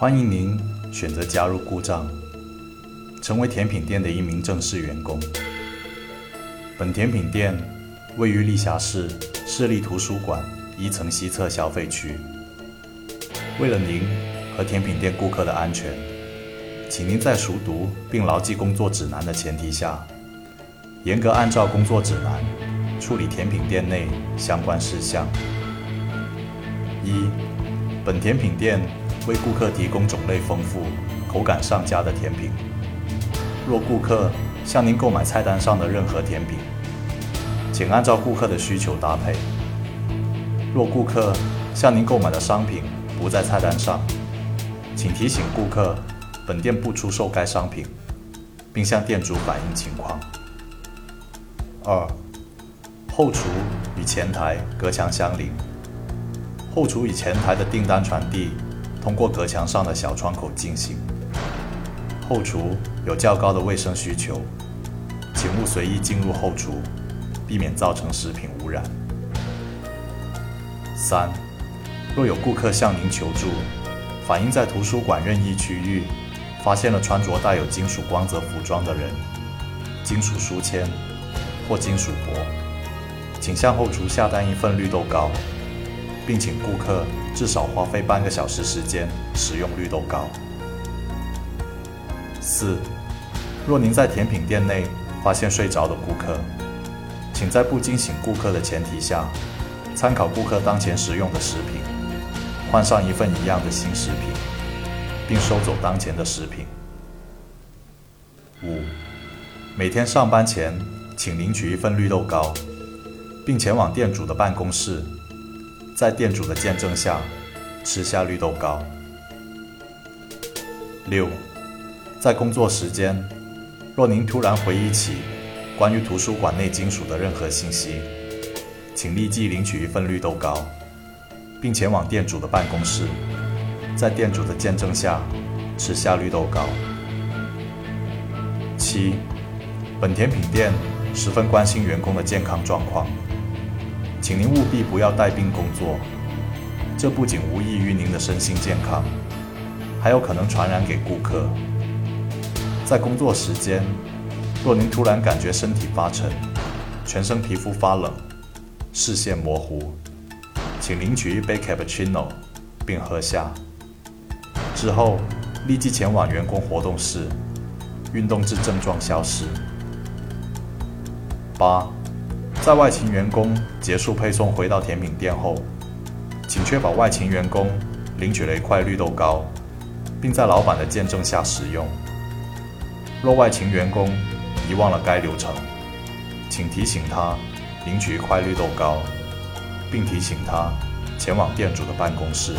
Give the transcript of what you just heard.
欢迎您选择加入故障，成为甜品店的一名正式员工。本甜品店位于历霞市市立图书馆一层西侧消费区。为了您和甜品店顾客的安全，请您在熟读并牢记工作指南的前提下，严格按照工作指南处理甜品店内相关事项。一，本甜品店为顾客提供种类丰富、口感上佳的甜品。若顾客向您购买菜单上的任何甜品，请按照顾客的需求搭配。若顾客向您购买的商品不在菜单上，请提醒顾客本店不出售该商品，并向店主反映情况。二，后厨与前台隔墙相邻。后厨与前台的订单传递通过隔墙上的小窗口进行。后厨有较高的卫生需求，请勿随意进入后厨，避免造成食品污染。三，若有顾客向您求助，反映在图书馆任意区域发现了穿着带有金属光泽服装的人、金属书签或金属箔，请向后厨下单一份绿豆糕。并请顾客至少花费半个小时时间使用绿豆糕。四，若您在甜品店内发现睡着的顾客，请在不惊醒顾客的前提下，参考顾客当前食用的食品，换上一份一样的新食品，并收走当前的食品。五，每天上班前，请领取一份绿豆糕，并前往店主的办公室。在店主的见证下，吃下绿豆糕。六，在工作时间，若您突然回忆起关于图书馆内金属的任何信息，请立即领取一份绿豆糕，并前往店主的办公室，在店主的见证下吃下绿豆糕。七，本甜品店十分关心员工的健康状况。请您务必不要带病工作，这不仅无益于您的身心健康，还有可能传染给顾客。在工作时间，若您突然感觉身体发沉、全身皮肤发冷、视线模糊，请领取一杯 cappuccino 并喝下，之后立即前往员工活动室运动至症状消失。八。在外勤员工结束配送回到甜品店后，请确保外勤员工领取了一块绿豆糕，并在老板的见证下食用。若外勤员工遗忘了该流程，请提醒他领取一块绿豆糕，并提醒他前往店主的办公室。